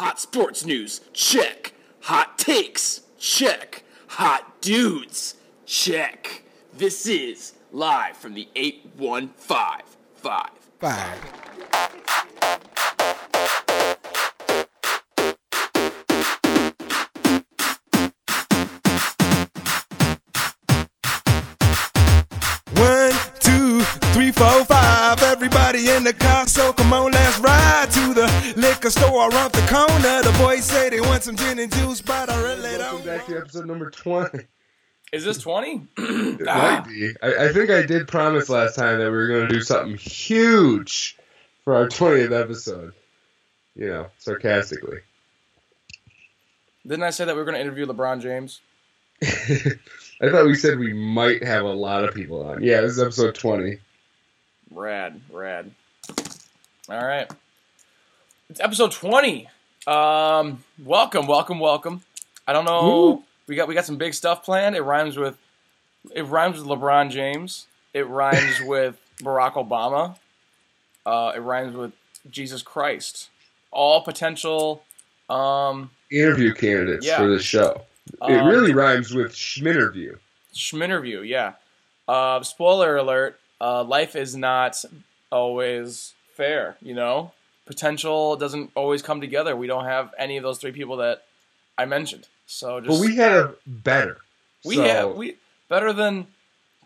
Hot sports news, check. Hot takes, check. Hot dudes, check. This is live from the eight one five five five. 5. 5. Everybody in the car, so come on, let's ride to the liquor store around the corner. The boys say they want some gin and juice, but I really Welcome don't. back to episode number 20. Is this 20? It Ah. might be. I, I think I did promise last time that we were going to do something huge for our 20th episode. You know, sarcastically. Didn't I say that we were going to interview LeBron James? I thought we said we might have a lot of people on. Yeah, this is episode 20. Rad, rad. All right. It's episode 20. Um, welcome, welcome, welcome. I don't know. Woo. We got we got some big stuff planned. It rhymes with it rhymes with LeBron James. It rhymes with Barack Obama. Uh, it rhymes with Jesus Christ. All potential um Interview candidates Yeah. for the show. It um, really rhymes with Schminterview. Schminterview, yeah. Uh, spoiler alert: uh, life is not always fair. You know, potential doesn't always come together. We don't have any of those three people that I mentioned. So just But we have better. we So- have we better than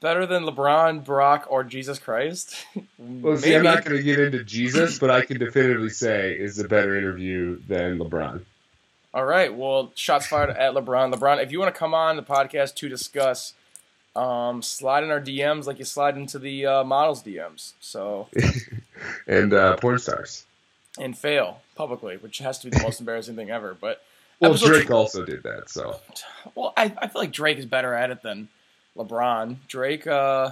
better than LeBron, Barack, or Jesus Christ. Well, see, I'm not going to get into Jesus, but I can definitively say is a better interview than LeBron. All right. Well, shots fired at LeBron. LeBron, if you want to come on the podcast to discuss, um, slide in our DMs like you slide into the uh, models DMs. So And uh, porn stars. and fail publicly, which has to be the most embarrassing thing ever. But Well, Drake tw- also did that, so. well, I, I feel like Drake is better at it than LeBron. Drake, uh,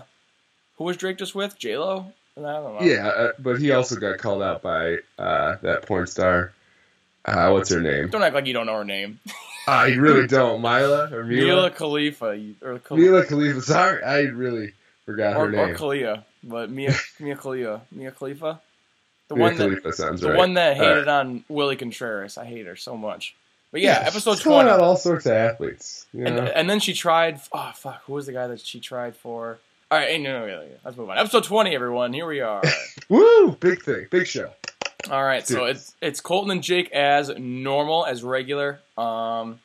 who was Drake just with? J Lo. I don't know. Yeah, uh, but he also got called out by uh, that porn star. Uh, what's her name? Don't act like you don't know her name. Uh, I really don't. Mila or Mila Mila? Khalifa or Mila Khalifa. Sorry, I really forgot or, her or name. Kalia, but Mia Mia Khalifa, Mia Khalifa, the Mia one that Khalifa sounds the right. one that hated right. on Willson Contreras. I hate her so much. But yeah, episode she's twenty. out all sorts of athletes. You And, know? and then she tried. Oh fuck! Who was the guy that she tried for? All right, no, no, no, no, let's move on. Episode twenty, everyone. Here we are. Woo! Big thing, big show. All right, so it's it's Colton and Jake as normal, as regular. Um,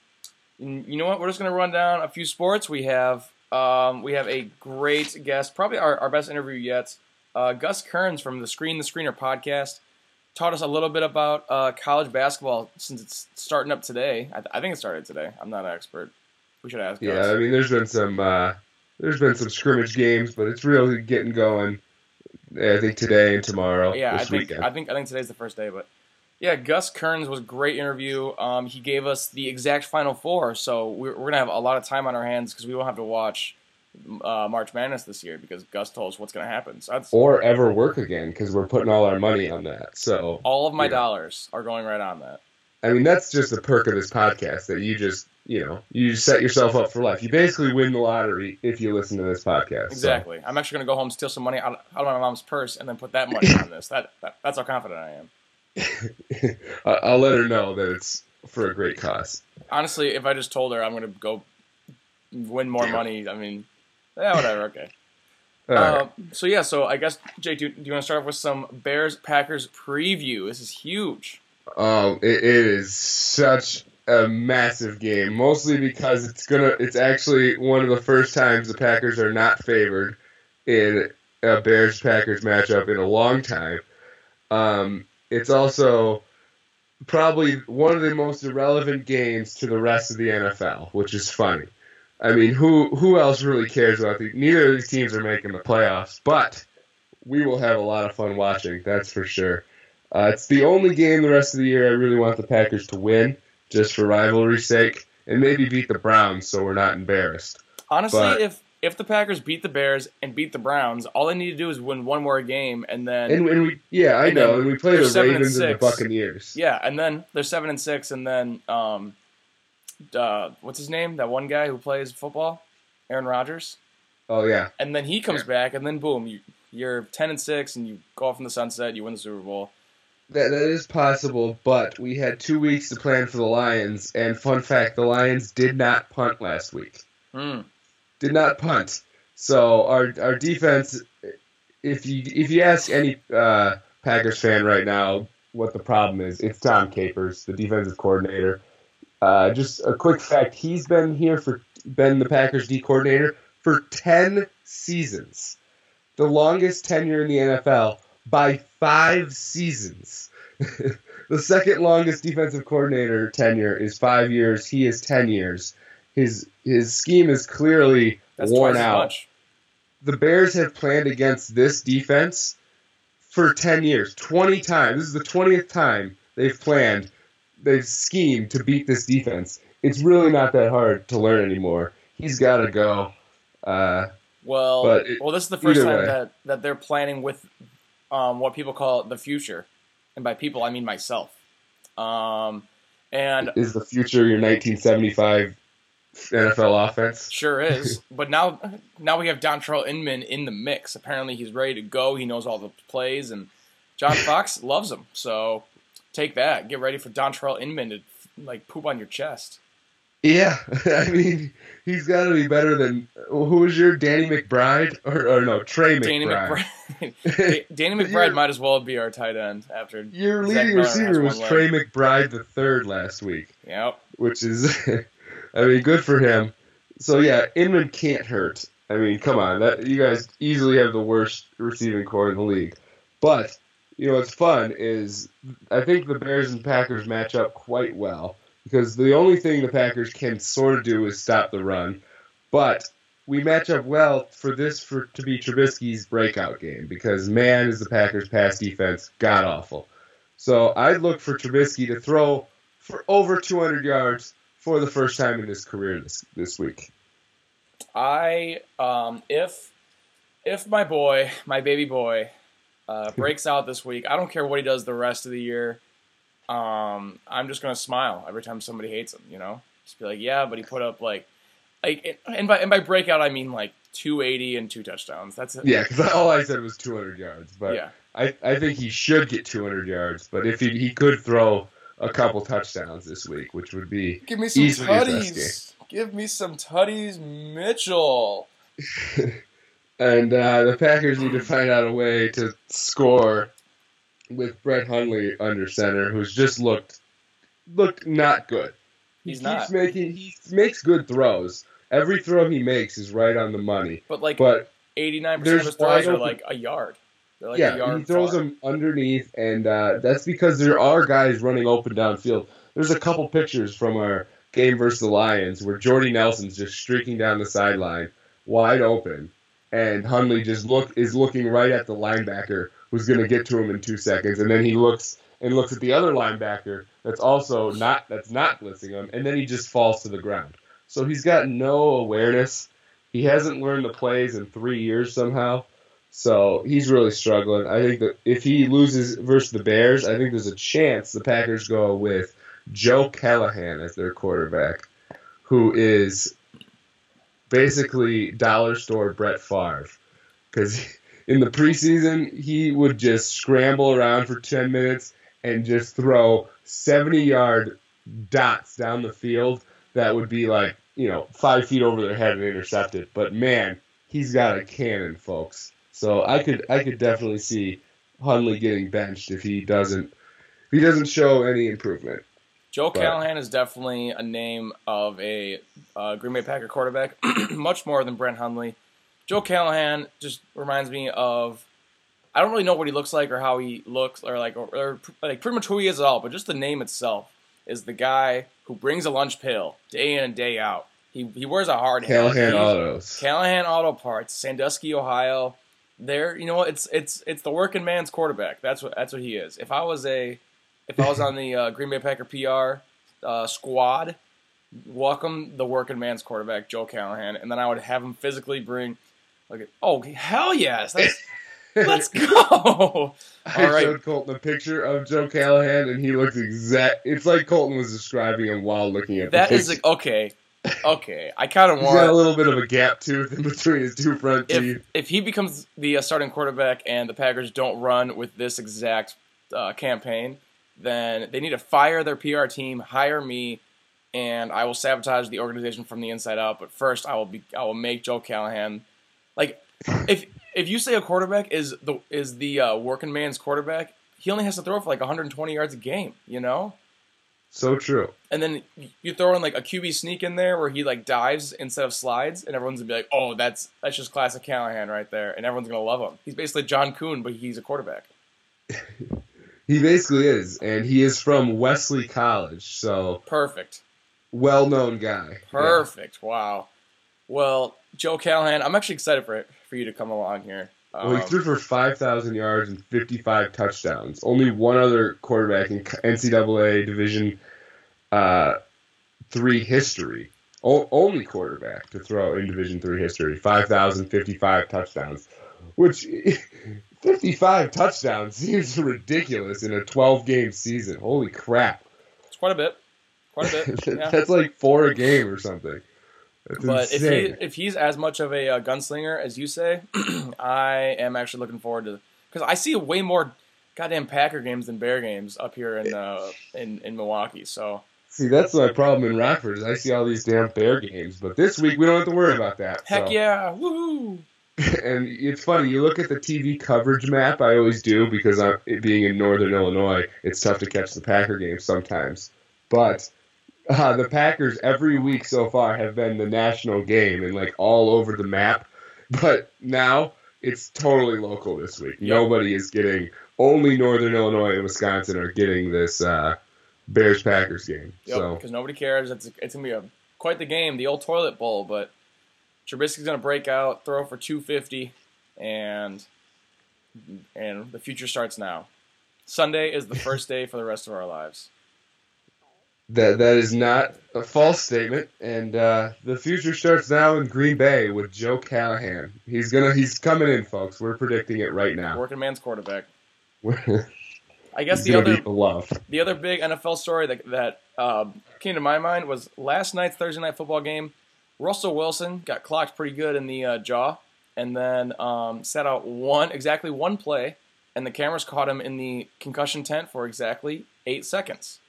you know what? We're just gonna run down a few sports. We have um, we have a great guest, probably our, our best interview yet. Uh, Gus Kearns from the Screen the Screener podcast taught us a little bit about uh, college basketball since it's starting up today. I, I think it started today. I'm not an expert. We should ask. Yeah, Gus. I mean, there's been some uh, there's been some scrimmage games, but it's really getting going. I think today and tomorrow. Yeah, I think weekend. I think I think today's the first day, but yeah, Gus Kearns was a great interview. Um, he gave us the exact Final Four, so we're, we're gonna have a lot of time on our hands because we won't have to watch uh, March Madness this year because Gus told us what's gonna happen. So that's or ever work again because we're putting all our money on that. So all of my Yeah. dollars are going right on that. I mean, that's just the perk of this podcast that you just you know you just set yourself up for life. You basically win the lottery if you listen to this podcast. So, Exactly. I'm actually gonna go home, steal some money out of, out of my mom's purse, and then put that money on this. That, that that's how confident I am. I'll let her know that it's for a great cause. Honestly, if I just told her I'm gonna go win more money, I mean, yeah, whatever. Okay. Right. Uh, so yeah, so I guess Jake, do, do you want to start off with some Bears Packers preview? This is huge. Um, it, it is such a massive game, mostly because it's gonna. It's actually one of the first times the Packers are not favored in a Bears Packers matchup in a long time. Um, it's also probably one of the most irrelevant games to the rest of the NFL, which is funny. I mean, who who else really cares about the? Neither of these teams are making the playoffs, but we will have a lot of fun watching. That's for sure. Uh, it's the only game the rest of the year I really want the Packers to win, just for rivalry's sake, and maybe beat the Browns so we're not embarrassed. Honestly, But- if if the Packers beat the Bears and beat the Browns, all they need to do is win one more game, and then And, and we, yeah, I know, and we play the seven and Ravens and, the. Buccaneers. yeah, and then they're seven and six, and then um, uh, what's his name? That one guy who plays football, Aaron Rodgers, Oh yeah, and then he comes back, and then boom, you you're ten and six, and you go off in the sunset, you win the Super Bowl. That that is possible, but we had two weeks to plan for the Lions, and fun fact: the Lions did not punt last week. Hmm. Did not punt. So our our defense, if you if you ask any uh, Packers fan right now what the problem is, it's Dom Capers, the defensive coordinator. Uh, just a quick fact: he's been here for been the Packers D coordinator for ten seasons, the longest tenure in the NFL by five seasons. the second longest defensive coordinator tenure is five years. He is ten years. His his scheme is clearly That's worn out. much. The Bears have planned against this defense for ten years, twenty times. This is the twentieth time they've planned, they've schemed to beat this defense. It's really not that hard to learn anymore. He's got to go. Uh, Well, it- well, this is the first time way. that, that they're planning with um, what people call the future, and by people I mean myself. Um, and is the future your 1975 NFL offense? sure is, but now now we have Dontrell Inman in the mix. Apparently, he's ready to go. He knows all the plays, and John Fox loves him. So take that. Get ready for Dontrell Inman to like poop on your chest. Yeah, I mean, he's got to be better than who was your Danny McBride or, or no Tre Danny McBride. McBride. Danny McBride might as well be our tight end after. Your leading receiver was leg. Tre McBride the third last week, Yep. which is, I mean, good for him. So yeah, Inman can't hurt. I mean, come on, that you guys easily have the worst receiving core in the league. But you know what's fun is I think the Bears and Packers match up quite well because the only thing the Packers can sort of do is stop the run. But we match up well for this for to be Trubisky's breakout game because man is the Packers pass defense god awful. So I'd look for Trubisky to throw for over 200 yards for the first time in his career this this week. I um if if my boy, my baby boy, uh, breaks out this week, I don't care what he does the rest of the year. Um, I'm just gonna smile every time somebody hates him. You know, just be like, yeah, but he put up like, like, and by and by breakout I mean like 280 and two touchdowns. That's it. Yeah, because all I said was 200 yards, but yeah. I, I think he should get 200 yards. But if he, he could throw a couple touchdowns this week, which would be Give me some Easily his best tutties. Give me some tutties, Mitchell. And uh, the Packers need to find out a way to score with Brett Hundley under center, who's just looked looked not good. He He's keeps not. making he makes good throws. Every throw he makes is right on the money. But like But 89 percent there's of his throws are like a yard. They're like a yeah, yard he throws far. them underneath, and uh, that's because there are guys running open downfield. There's a couple pictures from our game versus the Lions where Jordy Nelson's just streaking down the sideline, wide open, and Hundley just look is looking right at the linebacker who's going to get to him in two seconds, and then he looks and looks at the other linebacker that's also not that's not blitzing him, and then he just falls to the ground. So he's got no awareness. He hasn't learned the plays in three years somehow. So he's really struggling. I think that if he loses versus the Bears, I think there's a chance the Packers go with Joe Callahan as their quarterback, who is basically dollar store Brett Favre. Because in the preseason, he would just scramble around for 10 minutes and just throw 70 yard dots down the field that would be like, you know, five feet over their head and intercepted. But man, he's got a cannon, folks. So I could I could definitely see Hundley getting benched if he doesn't if he doesn't show any improvement. Joe But- Callahan is definitely a name of a uh, Green Bay Packer quarterback, much more than Brent Hundley. Joe Callahan just reminds me of. I don't really know what he looks like or how he looks or like or, or like pretty much who he is at all, but just the name itself is the guy who brings a lunch pail day in and day out. He he wears a hard hat. Callahan Autos. Callahan Auto Parts, Sandusky, Ohio. There, you know what? It's it's it's the working man's quarterback. That's what that's what he is. If I was a if I was on the uh, Green Bay Packer PR uh, squad, welcome the working man's quarterback, Joe Callahan, and then I would have him physically bring. Like, oh hell yes, let's go! All I right, showed Colton a picture of Joe Callahan, and he looks exact. It's like Colton was describing him while looking at. that the is like, okay, okay. I kind of got a little bit of a gap tooth in between his two front if teeth. if he becomes the uh, starting quarterback and the Packers don't run with this exact uh, campaign, then they need to fire their PR team, hire me, and I will sabotage the organization from the inside out. But first, I will be I will make Joe Callahan like if if you say a quarterback is the is the uh, working man's quarterback, he only has to throw for like 120 yards a game, you know. So true. And then you throw in like a QB sneak in there where he like dives instead of slides, and everyone's gonna be like, "Oh, that's that's just classic Callahan right there," and everyone's gonna love him. He's basically John Kuhn, but he's a quarterback. He basically is, and he is from Wesley College, so Perfect. well-known guy. Perfect. Wow. Well, Joe Callahan, I'm actually excited for for you to come along here. Yeah. Well, he Um, threw for 5,000 yards and 55 touchdowns. Only one other quarterback in NCAA Division uh, three history. O- only quarterback to throw in Division three history. 5,055 touchdowns, which 55 touchdowns seems ridiculous in a 12 game season. Holy crap! it's quite a bit. Quite a bit. Yeah. That's like four a game or something. That's But if he if he's as much of a uh, gunslinger as you say, I am actually looking forward to because I see way more goddamn Packer games than Bear games up here in uh, in in Milwaukee. So See, that's my problem in Rockford is I see all these damn Bear games, but this week we don't have to worry about that. heck so. yeah, woohoo! and it's funny. You look at the TV coverage map. I always do because I'm being in Northern Illinois. It's tough to catch the Packer games sometimes, but uh, the Packers every week so far have been the national game and like all over the map. But now it's totally local this week. Nobody is getting. Only Northern Illinois and Wisconsin are getting this uh, Bears Packers game. Yep, So because nobody cares. It's it's gonna be a quite the game, the old toilet bowl. But Trubisky's gonna break out, throw for 250, and and the future starts now. Sunday is the first day for the rest of our lives. That that is not a false statement, and uh, the future starts now in Green Bay with Joe Callahan. He's gonna he's coming in, folks. We're predicting it right now. Working man's quarterback. I guess the other the other big NFL story that that um, came to my mind was last night's Thursday night football game. Russell Wilson got clocked pretty good in the uh, jaw, and then um, set out one exactly one play, and the cameras caught him in the concussion tent for exactly eight seconds.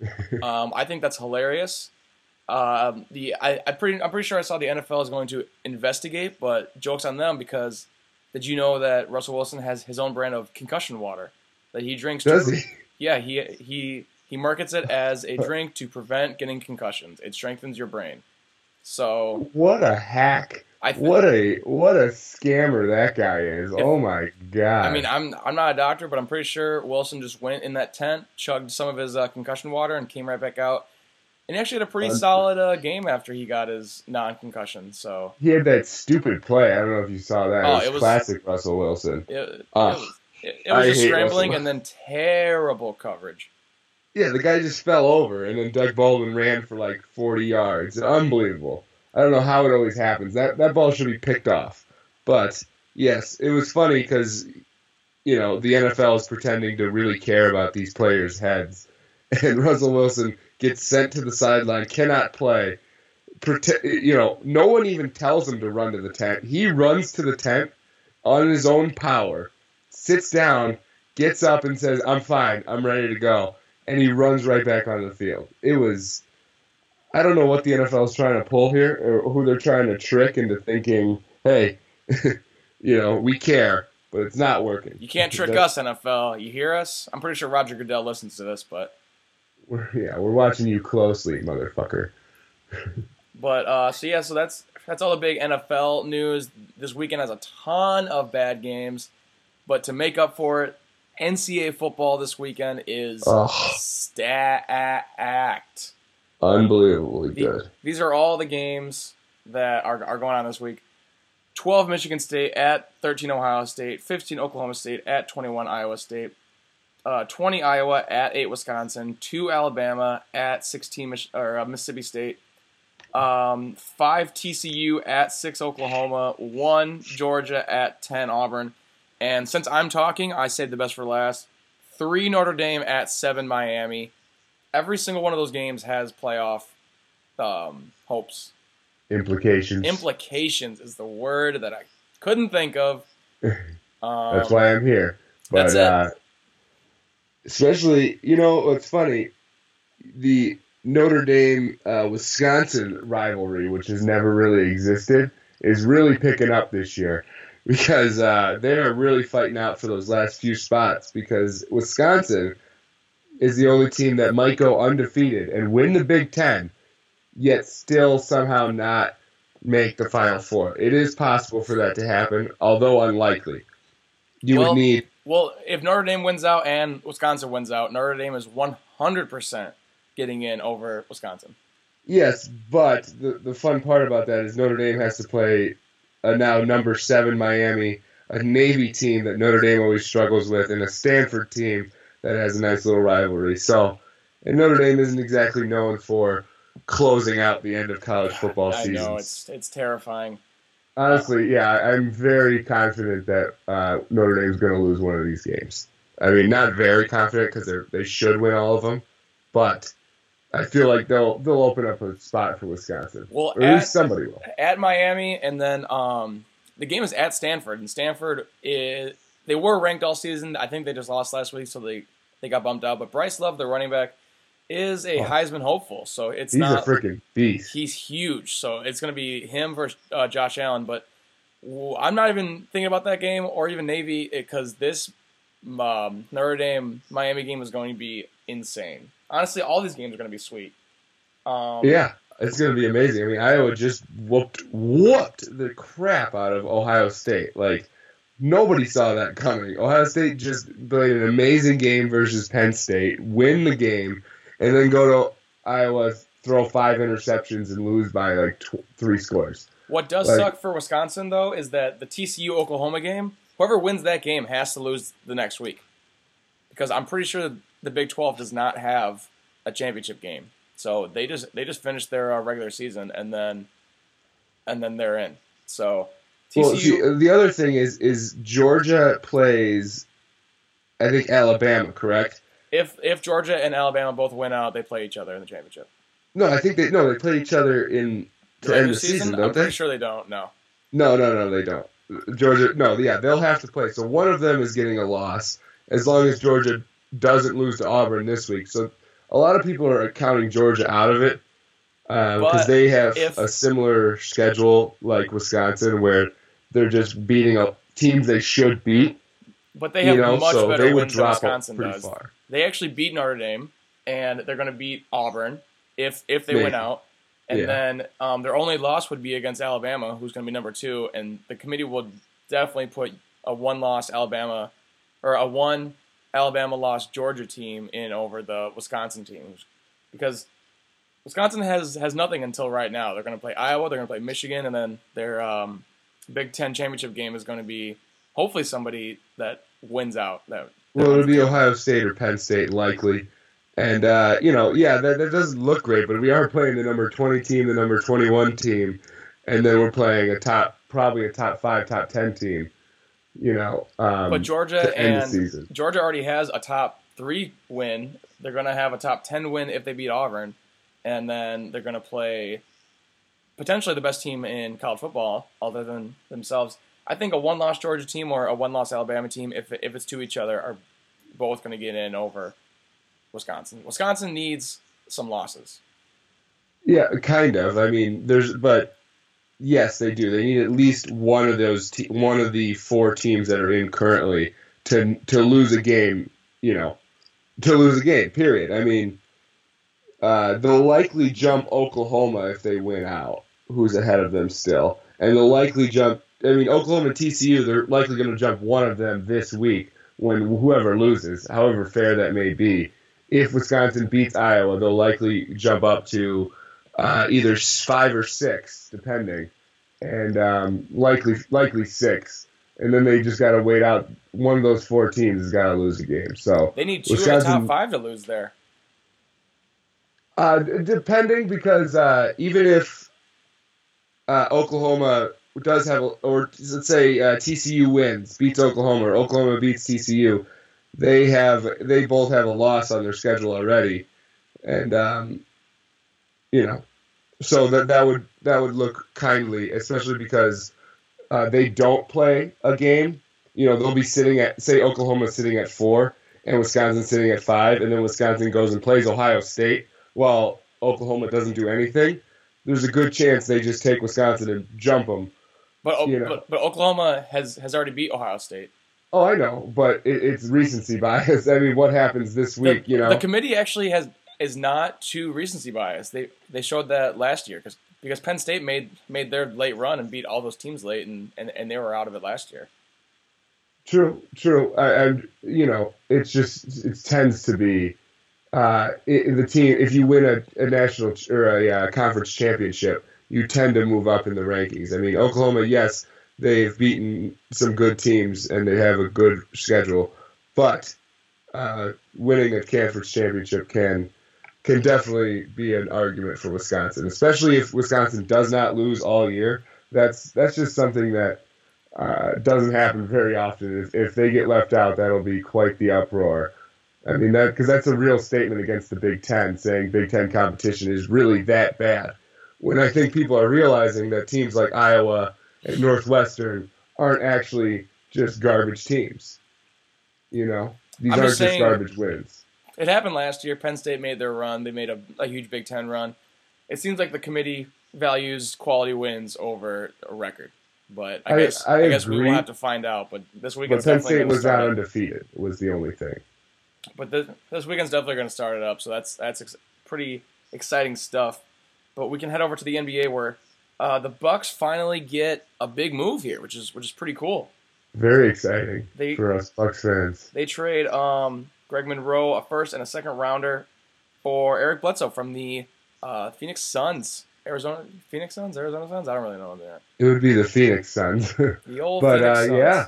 um, I think that's hilarious. Um, the I, I pretty I'm pretty sure I saw the NFL is going to investigate, but jokes on them because did you know that Russell Wilson has his own brand of concussion water that he drinks? to- Does he? yeah, he he he markets it as a drink to prevent getting concussions. It strengthens your brain. So What a hack! I What a what a scammer that guy is! oh my god! I mean, I'm I'm not a doctor, but I'm pretty sure Wilson just went in that tent, chugged some of his uh, concussion water, and came right back out. And he actually had a pretty Un- solid uh, game after he got his non-concussion. So he had that stupid play. I don't know if you saw that. Oh, it, was it was- classic Russell Wilson. it, it Ah, was it, it was just scrambling Russell. and then terrible coverage. Yeah, the guy just fell over, and then Doug Baldwin ran for like 40 yards. Unbelievable. I don't know how it always happens. That that ball should be picked off. But yes, it was funny because you know the NFL is pretending to really care about these players' heads, and Russell Wilson gets sent to the sideline, cannot play. Prote- you know, no one even tells him to run to the tent. He runs to the tent on his own power, sits down, gets up, and says, "I'm fine. I'm ready to go." and he runs right back onto the field. It was, I don't know what the NFL is trying to pull here, or who they're trying to trick into thinking, hey, you know, we care, but it's not working. You can't trick us, NFL. You hear us? I'm pretty sure Roger Goodell listens to this, but We're, yeah, we're watching you closely, motherfucker. But uh, so yeah, so that's that's all the big NFL news. This weekend has a ton of bad games, but to make up for it, NCAA football this weekend is Ugh. stacked. Unbelievably The- good. These are all the games that are, are going on this week. 12 Michigan State at 13 Ohio State, 15 Oklahoma State at 21 Iowa State, uh, 20 Iowa at 8 Wisconsin, 2 Alabama at 16 Mich- or, uh, Mississippi State, um, 5 TCU at 6 Oklahoma, 1 Georgia at 10 Auburn. And since I'm talking, I saved the best for last. 3 Notre Dame at 7 Miami. Every single one of those games has playoff um, hopes. Implications. Implications is the word that I couldn't think of. Um, That's why I'm here. But uh, Especially, you know, what's funny, the Notre Dame uh, Wisconsin rivalry, which has never really existed, is really picking up this year because uh, they are really fighting out for those last few spots because Wisconsin is the only team that might go undefeated and win the Big Ten, yet still somehow not make the Final Four. It is possible for that to happen, although unlikely. You Well- would need Well, if Notre Dame wins out and Wisconsin wins out, Notre Dame is 100% getting in over Wisconsin. Yes, but the the fun part about that is Notre Dame has to play a now number seven Miami, a Navy team that Notre Dame always struggles with, and a Stanford team that has a nice little rivalry. So, and Notre Dame isn't exactly known for closing out the end of college football season. I know it's it's terrifying. Honestly, yeah, I'm very confident that uh, Notre Dame's going to lose one of these games. I mean, not very confident because they they should win all of them, but I feel like they'll they'll open up a spot for Wisconsin. Well, or at at- least somebody will. At Miami, and then um, the game is at Stanford, and Stanford is they were ranked all season. I think they just lost last week, so they they got bumped out. But Bryce Love, the running back, is a Oh. Heisman hopeful, so it's He's not a freaking beast. he's huge. So it's going to be him versus uh, Josh Allen. But I'm not even thinking about that game or even Navy because this um, Notre Dame Miami game is going to be insane. Honestly, all these games are going to be sweet. Um, Yeah, it's going to be amazing. I mean, Iowa just whooped whooped the crap out of Ohio State. Like nobody saw that coming. Ohio State just played an amazing game versus Penn State, win the game, and then go to Iowa, throw five interceptions, and lose by like tw- three scores. What does Like- suck for Wisconsin though is that the TCU Oklahoma game, whoever wins that game has to lose the next week, because I'm pretty sure the Big 12 does not have a championship game. So they just they just finished their uh, regular season and then and then they're in. So Well, see, uh, the other thing is is Georgia plays, I think Alabama, correct? if if Georgia and Alabama both win out, they play each other in the championship. No, I think they no they play each other in to end the season, I'm don't they? pretty sure they don't. No. No, no, no, they don't. Georgia, no, yeah, they'll have to play. So one of them is getting a loss as long as Georgia doesn't lose to Auburn this week. So a lot of people are counting Georgia out of it uh, because But they have if- a similar schedule like Wisconsin, where they're just beating up teams they should beat. But they have you know, much so better they would wins than Wisconsin does. far. They actually beat Notre Dame, and they're going to beat Auburn if if they Maybe. win out. And Yeah. then um, their only loss would be against Alabama, who's going to be number two. And the committee will definitely put a one-loss Alabama or a one Alabama loss Georgia team in over the Wisconsin teams because Wisconsin has has nothing until right now. They're going to play Iowa, they're going to play Michigan, and then their um, Big Ten championship game is going to be hopefully somebody that wins out. That Well, it'll be Ohio State or Penn State likely. And uh, you know, yeah, that, that doesn't look great, but we are playing the number twenty team, the number twenty one team, and then we're playing a top, probably a top five, top ten team. You know, um, But Georgia to end the and. Georgia already has a top three win. They're going to have a top ten win if they beat Auburn, and then they're going to play potentially the best team in college football, other than themselves. I think a one-loss Georgia team or a one-loss Alabama team, if if it's to each other, are both going to get in over Wisconsin. Wisconsin needs some losses. Yeah, kind of. I mean, there's, but yes, they do. They need at least one of those, te- one of the four teams that are in currently to to lose a game. You know, to lose a game. Period. I mean, uh, they'll likely jump Oklahoma if they win out. Who's ahead of them still? And they'll likely jump. I mean, Oklahoma and TCU. They're likely going to jump one of them this week when whoever loses, however fair that may be. If Wisconsin beats Iowa, they'll likely jump up to uh, either five or six, depending, and um, likely likely six. And then they just got to wait out. One of those four teams has got to lose a game. So They need two of the top Wisconsin- five to lose there. Uh, depending, because uh, even if uh, Oklahoma does have, or let's say uh, TCU wins, beats Oklahoma, or Oklahoma beats TCU, they have they both have a loss on their schedule already, and um, you know, so that that would that would look kindly, especially because uh, they don't play a game. You know, they'll be sitting at say Oklahoma's sitting at four, and Wisconsin's sitting at five, and then Wisconsin goes and plays Ohio State while Oklahoma doesn't do anything, there's a good chance they just take Wisconsin and jump them. But, oh, You know. but but Oklahoma has has already beat Ohio State. Oh, I know, but it, it's recency bias. I mean, what happens this week? the, you know, the committee actually has is not too recency bias. They they showed that last year because because Penn State made made their late run and beat all those teams late and, and, and they were out of it last year. True, true. I, and you know, it's just it tends to be uh, the team. If you win a, a national ch- or a uh, conference championship, you tend to move up in the rankings. I mean, Oklahoma, yes, they've beaten some good teams and they have a good schedule, but uh, winning a conference championship can can definitely be an argument for Wisconsin, especially if Wisconsin does not lose all year. That's that's just something that uh, doesn't happen very often. If, if they get left out, that'll be quite the uproar. I mean that because that's a real statement against the Big Ten, saying Big Ten competition is really that bad. When I think people are realizing that teams like Iowa and Northwestern aren't actually just garbage teams. You know, these I'm aren't just just garbage wins. It happened last year. Penn State made their run. They made a, a huge Big Ten run. It seems like the committee values quality wins over a record. But I, I- guess I I, guess we will have to find out. But this But Penn State was not undefeated. Was the only thing. But this, this weekend's definitely going to start it up. So that's that's ex- pretty exciting stuff. But we can head over to the NBA where uh, the Bucks finally get a big move here, which is which is pretty cool. Very exciting They for us Bucks fans. they trade um, Greg Monroe, a first and a second rounder, for Eric Bledsoe from the uh, Phoenix Suns. Arizona Phoenix Suns, Arizona Suns. I don't really know what they're. It would be the Phoenix Suns. The old but Phoenix uh, Suns. yeah,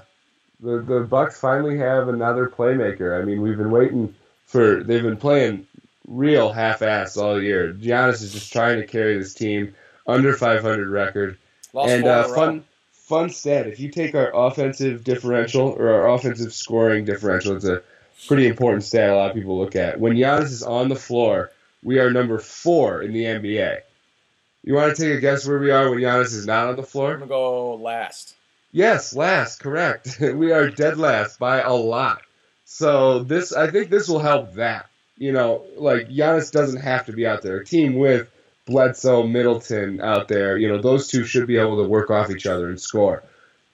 the the Bucks finally have another playmaker. I mean, we've been waiting for. They've been playing real half-ass all year. Giannis is just trying to carry this team under 500 record. Lost and uh, fun fun stat: if you take our offensive differential or our offensive scoring differential, it's a pretty important stat. A lot of people look at when Giannis is on the floor. We are number four in the NBA. You want to take a guess where we are when Giannis is not on the floor? I'm gonna go last. Yes, last, correct. we are dead last by a lot. So this, I think, this will help that. You know, like Giannis doesn't have to be out there. A team with Bledsoe, Middleton out there, you know, those two should be able to work off each other and score.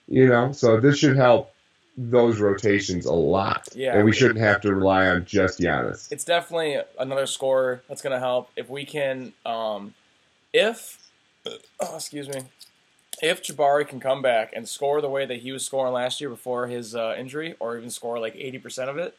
You know, so this should help those rotations a lot. Yeah. and we shouldn't have to rely on just Giannis. It's definitely another scorer that's gonna help if we can. Um, if oh, excuse me, if Jabari can come back and score the way that he was scoring last year before his uh, injury, or even score like eighty percent of it,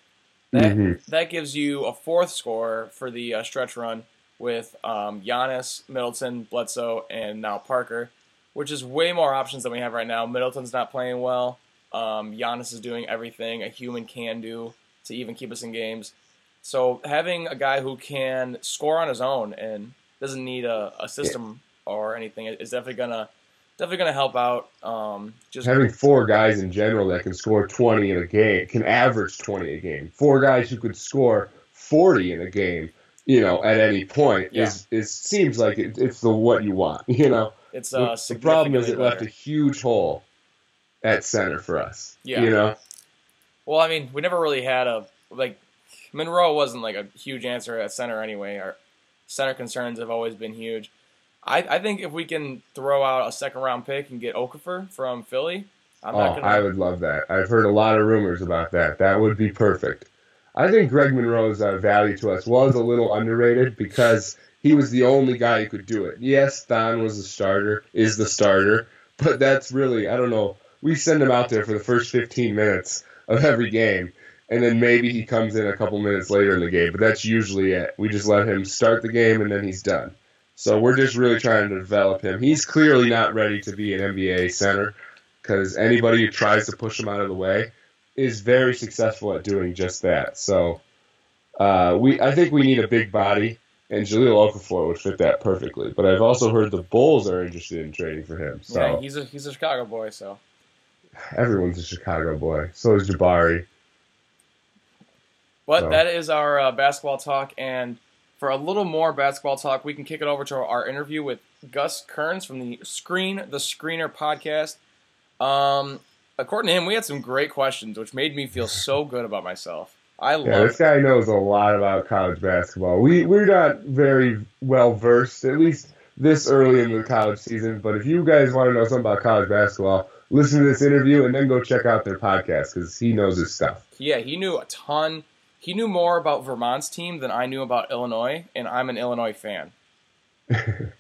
that Mhm. that gives you a fourth scorer for the uh, stretch run with um, Giannis, Middleton, Bledsoe, and now Parker, which is way more options than we have right now. Middleton's not playing well. Um, Giannis is doing everything a human can do to even keep us in games. So having a guy who can score on his own and doesn't need a, a system or anything is definitely gonna definitely gonna help out. Um, just Having four guys in general that can score 20 in a game, can average 20 a game. Four guys who could score 40 in a game, you know, at any point Yeah. is is seems like it, it's the what you want, you know. it's The- uh, the problem is it left a huge hole at center for us. Yeah. You know, Well, I mean, we never really had a like Monroe wasn't like a huge answer at center anyway. Our center concerns have always been huge. I, I think if we can throw out a second round pick and get Okafor from Philly, I'm oh, not gonna. I would love that. I've heard a lot of rumors about that. That would be perfect. I think Greg Monroe's uh, value to us was a little underrated because he was the only guy who could do it. Yes, Thon was the starter, is the starter, but that's really I don't know. We send him out there for the first 15 minutes of every game, and then maybe he comes in a couple minutes later in the game. But that's usually it. We just let him start the game and then he's done. So we're just really trying to develop him. He's clearly not ready to be an NBA center because anybody who tries to push him out of the way is very successful at doing just that. So uh, we, I think we need a big body, and Jahlil Okafor would fit that perfectly. But I've also heard the Bulls are interested in trading for him. So yeah, he's a he's a Chicago boy, so everyone's a Chicago boy. So is Jabari. But So- that is our uh, basketball talk, and for a little more basketball talk, we can kick it over to our interview with Gus Kearns from the Screen the Screener podcast. Um, according to him, we had some great questions, which made me feel so good about myself. I Yeah, love this guy knows a lot about college basketball. We we're not very well versed, at least this early in the college season. But if you guys want to know something about college basketball, listen to this interview and then go check out their podcast because he knows his stuff. Yeah, he knew a ton. He knew more about Vermont's team than I knew about Illinois, and I'm an Illinois fan.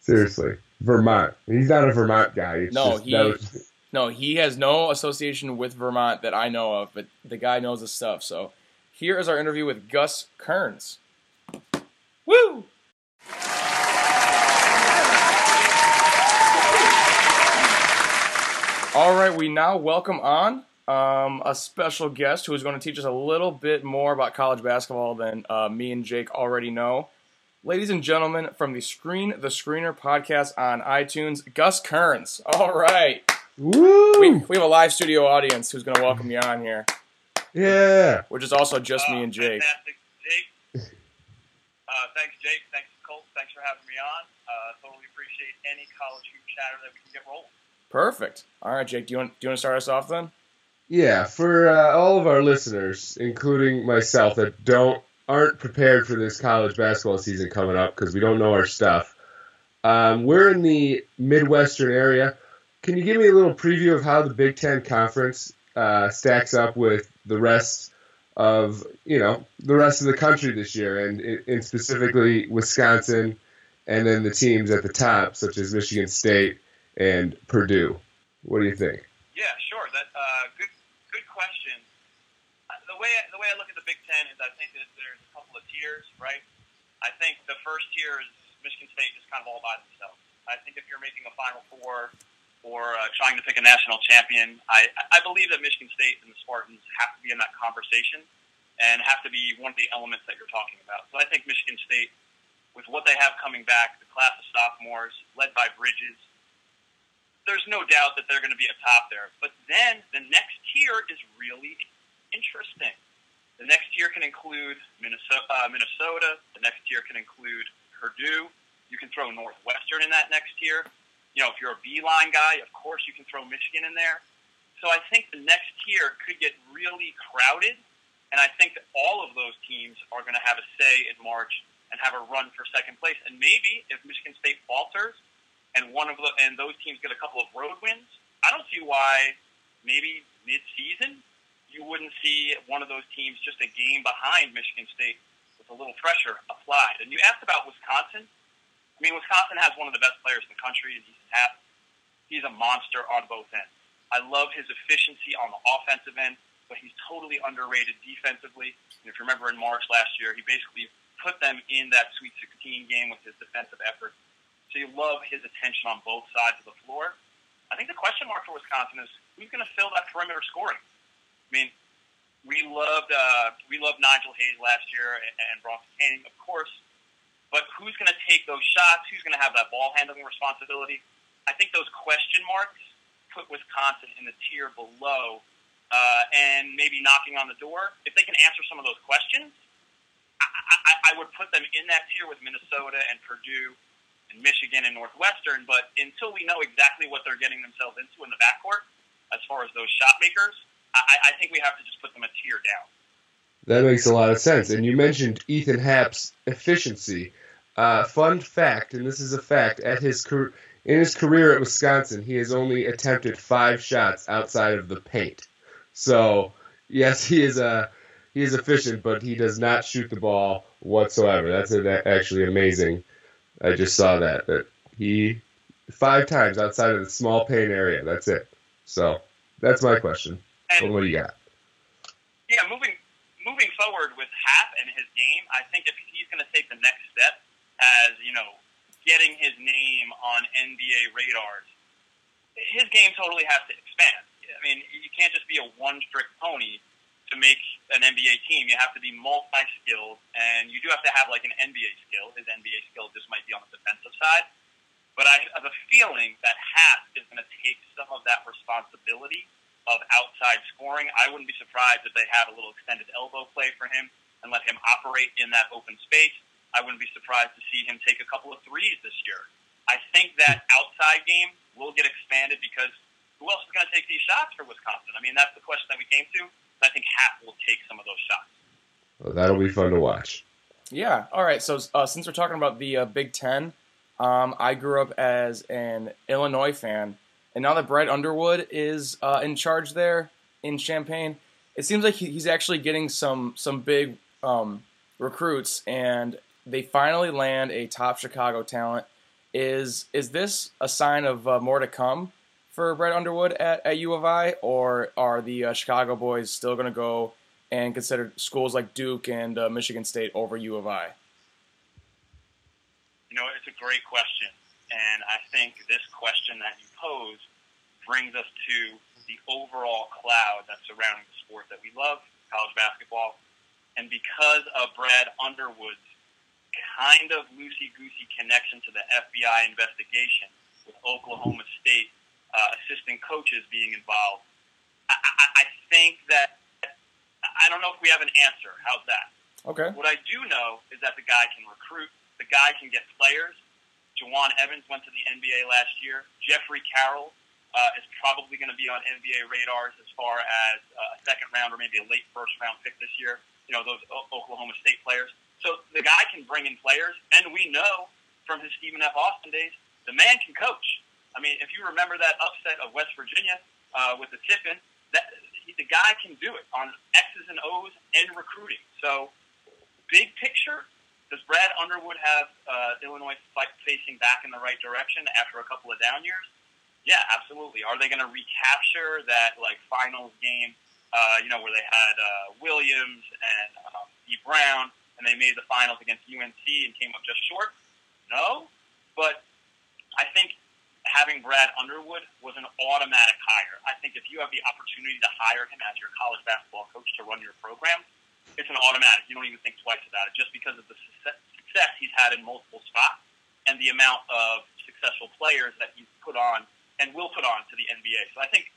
Seriously, Vermont. He's not a Vermont guy. It's No, just- he- was- No, he has no association with Vermont that I know of, but the guy knows his stuff. So here is our interview with Gus Kearns. Woo! All right, we now welcome on um, a special guest who is going to teach us a little bit more about college basketball than uh, me and Jake already know. Ladies and gentlemen, from the Screen the Screener podcast on iTunes, Gus Kearns. All right. Woo! We, we have a live studio audience who's going to welcome you on here, yeah. which is also just me Uh, and Jake. Fantastic, Jake. Uh, thanks, Jake. Thanks, Colt. Thanks for having me on. Uh, totally appreciate any college hoop chatter that we can get rolling. Perfect. All right, Jake. Do you want do you want to start us off then? Yeah, for uh, all of our listeners, including myself, that don't aren't prepared for this college basketball season coming up because we don't know our stuff. Um, we're in the Midwestern area. Can you give me a little preview of how the Big Ten Conference uh, stacks up with the rest of you know the rest of the country this year, and, and specifically Wisconsin, and then the teams at the top such as Michigan State and Purdue. What do you think? Yeah, sure. Uh, good, The way the way I look at the Big Ten is, I think that there's a couple of tiers, right? I think the first tier is Michigan State, just kind of all by themselves. I think if you're making a Final Four or uh, trying to pick a national champion, I, I believe that Michigan State and the Spartans have to be in that conversation and have to be one of the elements that you're talking about. So I think Michigan State, with what they have coming back, the class of sophomores led by Bridges, there's no doubt that they're going to be atop there. But then the next tier is really interesting. The next tier can include Minnesota, uh, Minnesota. The next tier can include Purdue. You can throw Northwestern in that next tier. You know, if you're a Beilein guy, of course you can throw Michigan in there. So I think the next tier could get really crowded, and I think that all of those teams are going to have a say in March and have a run for second place. And maybe if Michigan State falters, and one of the and those teams get a couple of road wins, I don't see why maybe mid-season you wouldn't see one of those teams just a game behind Michigan State with a little pressure applied. And you asked about Wisconsin. I mean, Wisconsin has one of the best players in the country, he's Happ. He's a monster on both ends. I love his efficiency on the offensive end, but he's totally underrated defensively. And if you remember in March last year, he basically put them in that Sweet 16 game with his defensive effort. So you love his attention on both sides of the floor. I think the question mark for Wisconsin is who's going to fill that perimeter scoring. I mean, we loved uh, we loved Nigel Hayes last year and, and Bronson Koenig, of course, but who's going to take those shots? Who's going to have that ball handling responsibility? I think those question marks put Wisconsin in the tier below, uh, and maybe knocking on the door. If they can answer some of those questions, I, I, I would put them in that tier with Minnesota and Purdue and Michigan and Northwestern. But until we know exactly what they're getting themselves into in the backcourt, as far as those shot makers, I, I think we have to just put them a tier down. That makes a lot of sense. And you mentioned Ethan Happ's efficiency. Uh, fun fact, and this is a fact, at his car- in his career at Wisconsin, he has only attempted five shots outside of the paint. So yes, he is a he is efficient, but he does not shoot the ball whatsoever. That's a, actually amazing. I just saw that that he five times outside of the small paint area. That's it. So that's my question. And What do you got? yeah, moving moving forward with Happ and his game, I think if he's going to take the next step as you know getting his name on NBA radars, his game totally has to expand. I mean, you can't just be a one trick pony to make an NBA team. You have to be multi skilled, and you do have to have like an NBA skill. His NBA skill just might be on the defensive side. But I have a feeling that Happ is going to take some of that responsibility of outside scoring. I wouldn't be surprised if they have a little extended elbow play for him and let him operate in that open space. I wouldn't be surprised to see him take a couple of threes this year. I think that outside game will get expanded because who else is going to take these shots for Wisconsin? I mean, that's the question that we came to. I think Happ will take some of those shots. Well, that'll be fun to watch. Yeah. All right. So uh, since we're talking about the uh, Big Ten, um, I grew up as an Illinois fan, and now that Brett Underwood is uh, in charge there in Champaign, it seems like he's actually getting some some big um, recruits, and they finally land a top Chicago talent. Is is this a sign of uh, more to come for Brett Underwood at, at U of I, or are the uh, Chicago boys still going to go and consider schools like Duke and uh, Michigan State over U of I? You know, it's a great question. And I think this question that you pose brings us to the overall cloud that's surrounding the sport that we love, college basketball. And because of Brad Underwood's kind of loosey goosey connection to the FBI investigation with Oklahoma State uh, assistant coaches being involved, I, I, I think that I don't know if we have an answer. How's that? Okay. What I do know is that the guy can recruit, the guy can get players. Jawun Evans went to the NBA last year. Jeffrey Carroll uh, is probably going to be on NBA radars as far as uh, a second round or maybe a late first round pick this year. You know, those o- Oklahoma State players. So the guy can bring in players, and we know from his Stephen F. Austin days, the man can coach. I mean, if you remember that upset of West Virginia uh, with the tip-in, that the guy can do it on X's and O's and recruiting. So, big picture, does Brad Underwood have uh, Illinois facing back in the right direction after a couple of down years? Yeah, absolutely. Are they going to recapture that like finals game? Uh, you know, where they had uh, Williams and um, E. Brown, and they made the finals against UNC and came up just short. No, but I think having Brad Underwood was an automatic hire. I think if you have the opportunity to hire him as your college basketball coach to run your program, it's an automatic. You don't even think twice about it, just because of the success he's had in multiple spots and the amount of successful players that he's put on and will put on to the NBA. So I think,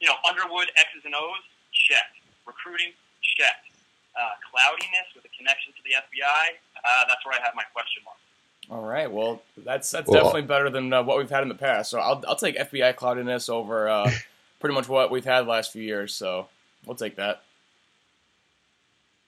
you know, Underwood X's and O's check, recruiting check, uh, cloudiness with a connection to the FBI. Uh, that's where I have my question mark. All right. Well, that's that's Well- definitely better than uh, what we've had in the past. So I'll I'll take FBI cloudiness over uh, pretty much what we've had the last few years. So we'll take that.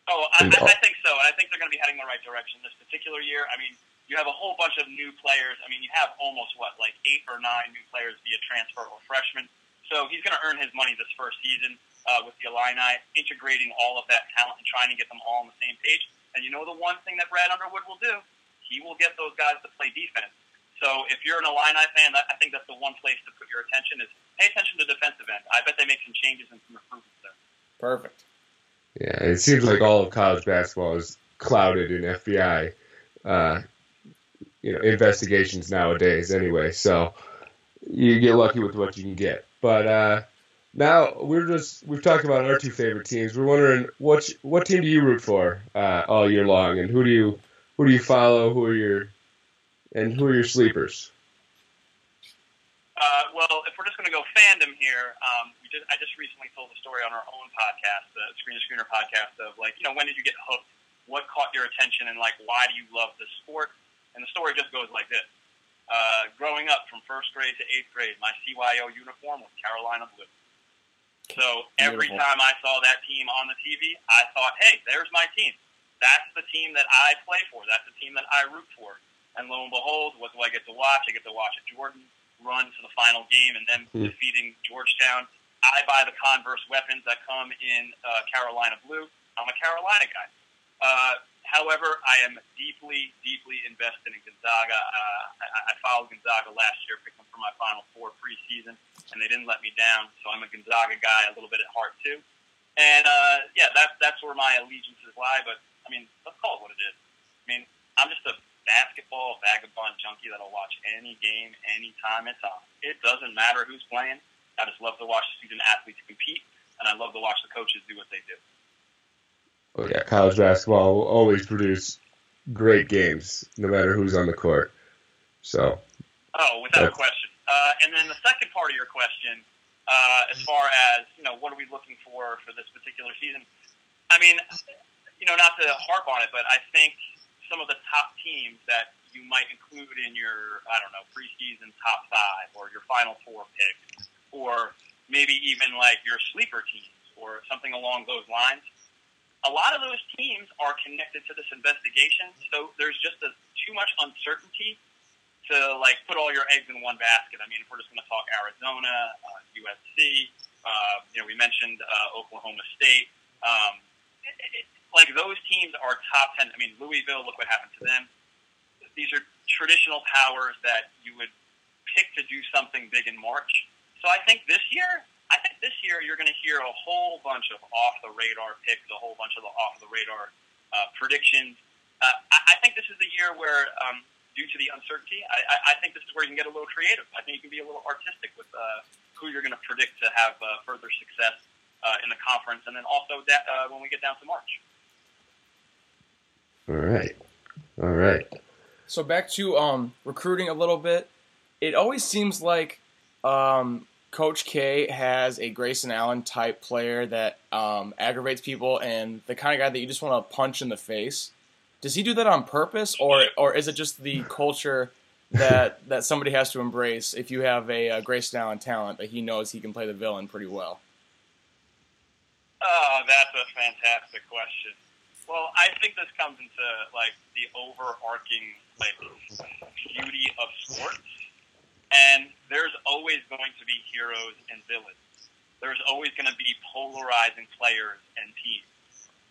Oh, I, I, I think so. And I think they're going to be heading in the right direction this particular year. I mean, you have a whole bunch of new players. I mean, you have almost what, like eight or nine new players via transfer or freshman. So he's going to earn his money this first season uh, with the Illini, integrating all of that talent and trying to get them all on the same page. And you know the one thing that Brad Underwood will do? He will get those guys to play defense. So if you're an Illini fan, that, I think that's the one place to put your attention is pay attention to defensive end. I bet they make some changes and some improvements there. Perfect. Yeah, it seems like all of college basketball is clouded in FBI, uh, you know, investigations nowadays. Anyway, so you get lucky with what you can get. But uh, now we're just we've talked about our two favorite teams. We're wondering what what team do you root for uh, all year long, and who do you who do you follow? Who are your and who are your sleepers? Uh, well, if we're just going to go fandom here, um, just, I just recently told a story on our own podcast, the Screen to Screener podcast, of like, you know, when did you get hooked? What caught your attention, and like, why do you love the sport? And the story just goes like this: uh, Growing up from first grade to eighth grade, my CYO uniform was Carolina blue. So every Beautiful. time I saw that team on the TV, I thought, "Hey, there's my team. That's the team that I play for. That's the team that I root for." And lo and behold, what do I get to watch? I get to watch a Jordan run to the final game and then Hmm. defeating Georgetown. I buy the Converse weapons that come in uh, Carolina blue. I'm a Carolina guy. Uh, however, I am deeply, deeply invested in Gonzaga. Uh, I, I followed Gonzaga last year, picked them for my Final Four preseason, and they didn't let me down. So I'm a Gonzaga guy, a little bit at heart too. And uh, yeah, that's that's where my allegiances lie. But I mean, let's call it what it is. I mean, I'm just a basketball vagabond junkie that'll watch any game, anytime it's on. It doesn't matter who's playing. I just love to watch the student athletes compete, and I love to watch the coaches do what they do. Oh yeah, college basketball will always produce great games, no matter who's on the court. So Oh, without a That's- question. Uh, and then the second part of your question, uh, as far as you know, what are we looking for for this particular season? I mean, you know, not to harp on it, but I think some of the top teams that you might include in your, I don't know, preseason top five or your final four picks, or maybe even like your sleeper teams or something along those lines. A lot of those teams are connected to this investigation, so there's just a, too much uncertainty to like put all your eggs in one basket. I mean, if we're just going to talk Arizona, uh, USC, uh, you know, we mentioned uh, Oklahoma State. Um, it, it, like those teams are top ten. I mean, Louisville. Look what happened to them. These are traditional powers that you would pick to do something big in March. So I think this year, I think this year you're going to hear a whole bunch of off the radar picks, a whole bunch of the off the radar uh, predictions. Uh, I, I think this is the year where, um, due to the uncertainty, I, I think this is where you can get a little creative. I think you can be a little artistic with uh, who you're going to predict to have uh, further success uh, in the conference, and then also that, uh, when we get down to March. All right, all right. So back to um, recruiting a little bit. It always seems like um, Coach K has a Grayson Allen type player that um, aggravates people and the kind of guy that you just want to punch in the face. Does he do that on purpose, or or is it just the culture that that somebody has to embrace if you have a, a Grayson Allen talent that he knows he can play the villain pretty well? Oh, that's a fantastic question. Well, I think this comes into like the overarching like beauty of sports, and there's always going to be heroes and villains. There's always going to be polarizing players and teams.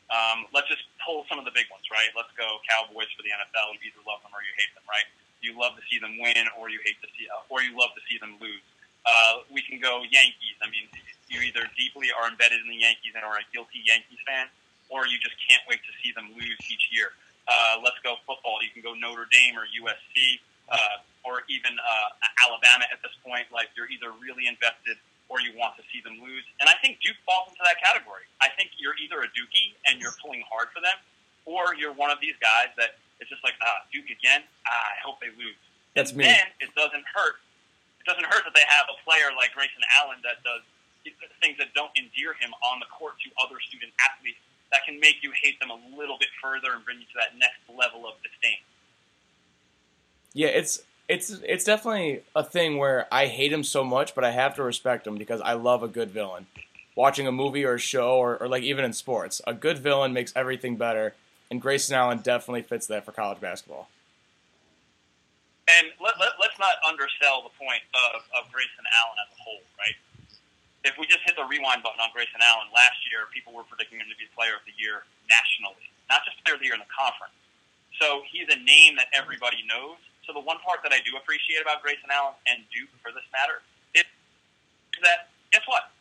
Um, let's just pull some of the big ones, right? Let's go Cowboys for the NFL. You either love them or you hate them, right? You love to see them win, or you hate to see, uh, or you love to see them lose. Uh, we can go Yankees. I mean, you either deeply are embedded in the Yankees and are a guilty Yankees fan, or you just can't wait to see them lose each year. Uh, let's go football. You can go Notre Dame or USC uh, or even uh, Alabama at this point. Like you're either really invested or you want to see them lose. And I think Duke falls into that category. I think you're either a Dookie and you're pulling hard for them, or you're one of these guys that it's just like, ah, Duke again. Ah, I hope they lose. That's and me. Then it doesn't hurt. It doesn't hurt that they have a player like Grayson Allen that does things that don't endear him on the court to other student athletes that can make you hate them a little bit further and bring you to that next level of disdain. Yeah, it's it's it's definitely a thing where I hate him so much, but I have to respect him because I love a good villain. Watching a movie or a show, or, or like even in sports, a good villain makes everything better, and Grayson Allen definitely fits that for college basketball. And let, let, let's not undersell the point of, of Grayson Allen as a whole, right? If we just hit the rewind button on Grayson Allen, last year people were predicting him to be Player of the Year nationally, not just Player of the Year in the conference. So he's a name that everybody knows. So the one part that I do appreciate about Grayson Allen and Duke, for this matter, is that guess what?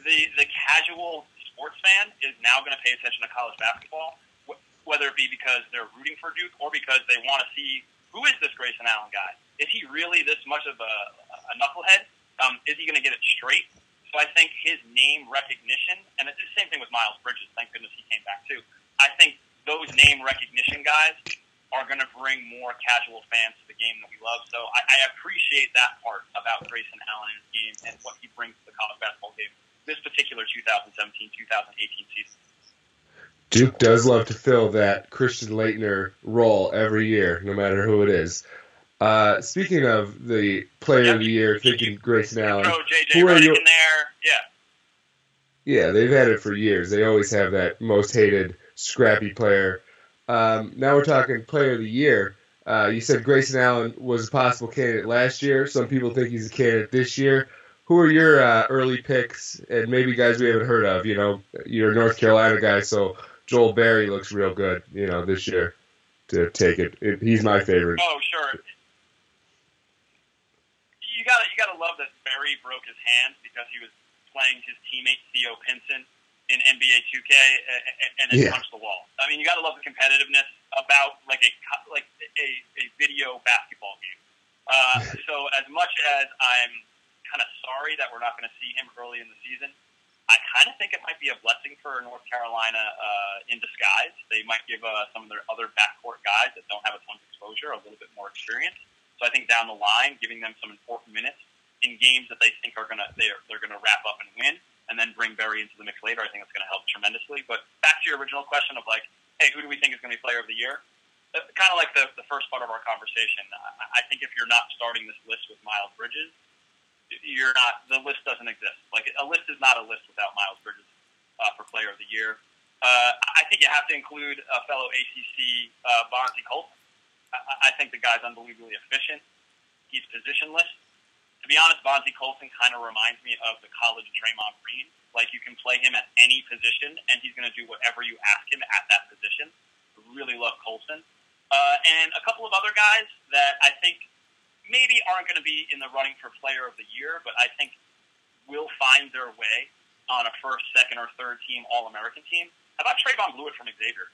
The the casual sports fan is now going to pay attention to college basketball, wh- whether it be because they're rooting for Duke or because they want to see who is this Grayson Allen guy? Is he really this much of a, a knucklehead? Um, is he going to get it straight? So I think his name recognition, and it's the same thing with Miles Bridges. Thank goodness he came back too. I think those name recognition guys are going to bring more casual fans to the game that we love. So I, I appreciate that part about Grayson Allen and his game and what he brings to the college basketball game this particular 2017-2018 season. Duke does love to fill that Christian Laettner role every year, no matter who it is. Uh, speaking of the Player of the Year, thinking Grayson Allen, JJ who are Redick your- in there. Yeah. Yeah, they've had it for years. They always have that most hated, scrappy player. Um, now we're talking player of the year. Uh, you said Grayson Allen was a possible candidate last year. Some people think he's a candidate this year. Who are your uh, early picks and maybe guys we haven't heard of? You know, you're a North Carolina guy, so Joel Berry looks real good. You know, this year to take it. it he's my favorite. Oh, sure. You gotta you gotta love that Berry broke his hand because he was playing his teammate Theo Pinson in NBA 2K and, and then Yeah. punched the wall. I mean, you gotta love the competitiveness about like a like a, a video basketball game. Uh, so as much as I'm kind of sorry that we're not going to see him early in the season, I kind of think it might be a blessing for North Carolina uh, in disguise. They might give uh, some of their other backcourt guys that don't have a ton of exposure a little bit more experience. So I think down the line, giving them some important minutes in games that they think are gonna they're they're gonna wrap up and win, and then bring Berry into the mix later. I think it's going to help tremendously. But back to your original question of like, hey, who do we think is going to be Player of the Year? Kind of like the, the first part of our conversation. I, I think if you're not starting this list with Miles Bridges, you're not. The list doesn't exist. Like a list is not a list without Miles Bridges. uh, for Player of the Year. Uh, I think you have to include a fellow ACC, uh, Bonzie Colson. I, I think the guy's unbelievably efficient. He's positionless. To be honest, Bonzie Colson kind of reminds me of the college Draymond Green. Like you can play him at any position, and he's going to do whatever you ask him at that position. Really love Colson. Uh, and a couple of other guys that I think maybe aren't going to be in the running for Player of the Year, but I think will find their way on a first, second, or third team All American team. How about Trevon Bluiett from Xavier?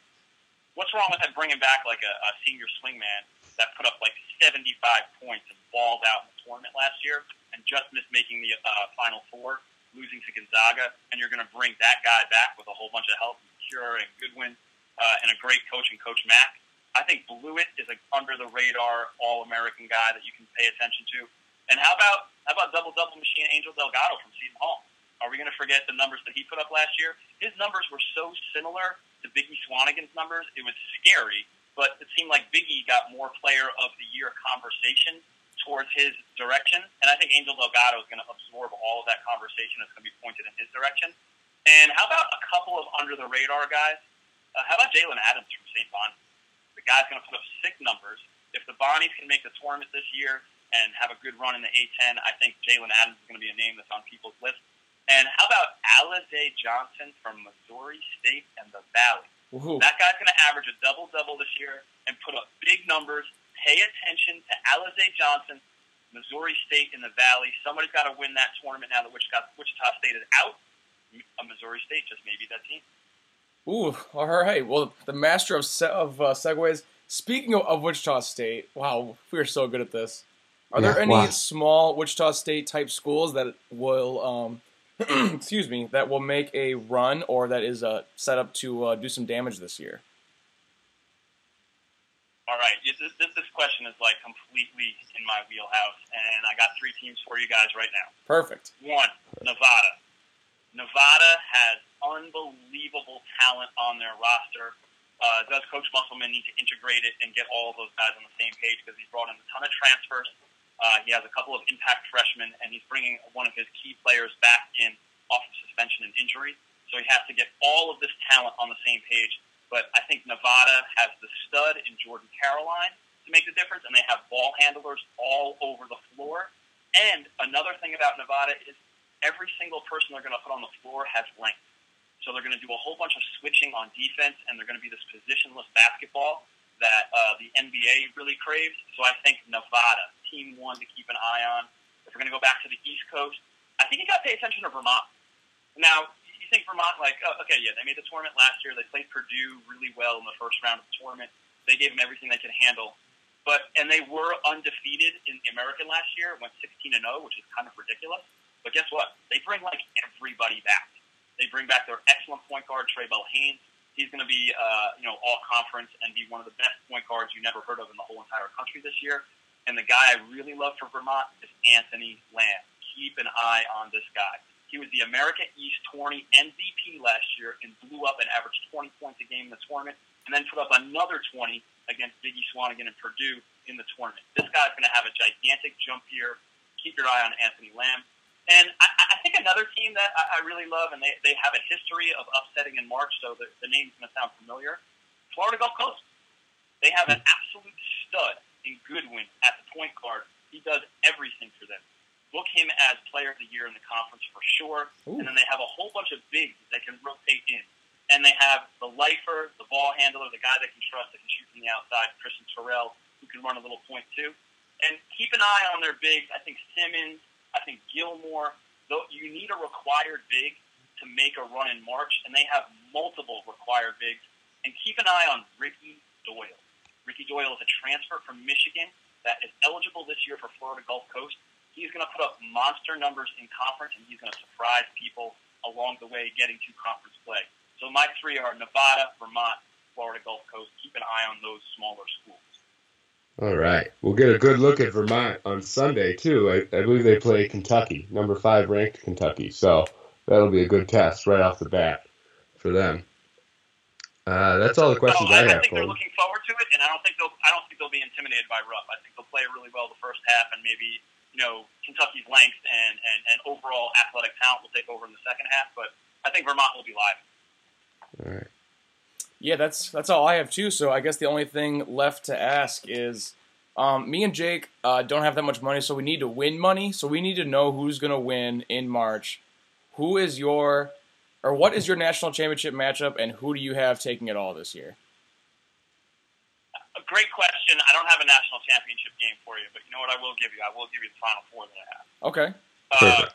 What's wrong with him bringing back like a, a senior swingman that put up like 75 points and balled out in the tournament last year and just missed making the uh, Final Four, losing to Gonzaga, and you're going to bring that guy back with a whole bunch of help Cure and Goodwin uh, and a great coach and Coach Mack. I think Bluiett is an under the radar All American guy that you can pay attention to. And how about how about double double machine Angel Delgado from Seton Hall? Are we going to forget the numbers that he put up last year? His numbers were so similar to Biggie Swanigan's numbers, it was scary. But it seemed like Biggie got more Player of the Year conversation towards his direction, and I think Angel Delgado is going to absorb all of that conversation that's going to be pointed in his direction. And how about a couple of under the radar guys? Uh, how about Jaylen Adams from St. Bonnie? The guy's going to put up sick numbers. If the Bonnies can make the tournament this year and have a good run in the A10, I think Jaylen Adams is going to be a name that's on people's list. And how about Alize Johnson from Missouri State and the Valley? Ooh. That guy's going to average a double double this year and put up big numbers. Pay attention to Alize Johnson, Missouri State in the Valley. Somebody's got to win that tournament now that Wichita, Wichita State is out. A Missouri State just maybe that team. Ooh, all right. Well, the master of se- of uh, segues. Speaking of, of Wichita State, wow, we are so good at this. Are there any wow. small Wichita State type schools that will, um, excuse me, that will make a run or that is uh, set up to uh, do some damage this year? All right, this, this, this question is like completely in my wheelhouse, and I got three teams for you guys right now. Perfect. One, Nevada. Nevada has unbelievable talent on their roster. Uh, does Coach Musselman need to integrate it and get all of those guys on the same page because he's brought in a ton of transfers. Uh, he has a couple of impact freshmen, and he's bringing one of his key players back in off of suspension and injury. So he has to get all of this talent on the same page. But I think Nevada has the stud in Jordan Caroline to make the difference, and they have ball handlers all over the floor. And another thing about Nevada is every single person they're going to put on the floor has length. So they're going to do a whole bunch of switching on defense, and they're going to be this positionless basketball that uh, the NBA really craves. So I think Nevada, team one to keep an eye on. If we're going to go back to the East Coast, I think you got to pay attention to Vermont. Now, you think Vermont, like, oh, okay, yeah, they made the tournament last year. They played Purdue really well in the first round of the tournament. They gave them everything they could handle. But and they were undefeated in the American last year, went 16 and 0, which is kind of ridiculous. But guess what? They bring like everybody back. They bring back their excellent point guard Trae Bell-Haynes. He's going to be, uh, you know, all conference and be one of the best point guards you never heard of in the whole entire country this year. And the guy I really love for Vermont is Anthony Lamb. Keep an eye on this guy. He was the America East tourney MVP last year and blew up and averaged 20 points a game in the tournament, and then put up another 20 against Biggie Swanigan and Purdue in the tournament. This guy's going to have a gigantic jump here. Keep your eye on Anthony Lamb. And I, I think another team that I, I really love, and they, they have a history of upsetting in March, so the, the name's going to sound familiar. Florida Gulf Coast. They have an hmm. absolute stud in Goodwin at the point guard. He does everything for them. Book him as player of the year in the conference for sure. Ooh. And then they have a whole bunch of bigs that they can rotate in. And they have the lifer, the ball handler, the guy they can trust that can shoot from the outside, Christian Terrell, who can run a little point too. And keep an eye on their bigs. I think Simmons, I think Gilmore. Though you need a required big to make a run in March, and they have multiple required bigs. And keep an eye on Ricky Doyle. Ricky Doyle is a transfer from Michigan that is eligible this year for Florida Gulf Coast. He's going to put up monster numbers in conference, and he's going to surprise people along the way getting to conference play. So my three are Nevada, Vermont, Florida Gulf Coast. Keep an eye on those smaller schools. All right. We'll get a good look at Vermont on Sunday, too. I, I believe they play Kentucky, number five ranked Kentucky. So that'll be a good test right off the bat for them. Uh, that's all the questions so I I, have I think for they're looking forward to it, and I don't think they'll. I don't think they'll be intimidated by Rupp. I think they'll play really well the first half, and maybe you know Kentucky's length and, and, and overall athletic talent will take over in the second half. But I think Vermont will be live. All right. Yeah, that's that's all I have too. So I guess the only thing left to ask is, um, me and Jake uh, don't have that much money, so we need to win money. So we need to know who's gonna win in March. Who is your, or what is your national championship matchup, and who do you have taking it all this year? A great question. I don't have a national championship game for you, but you know what I will give you? I will give you the final four that I have. Okay. Uh, Perfect.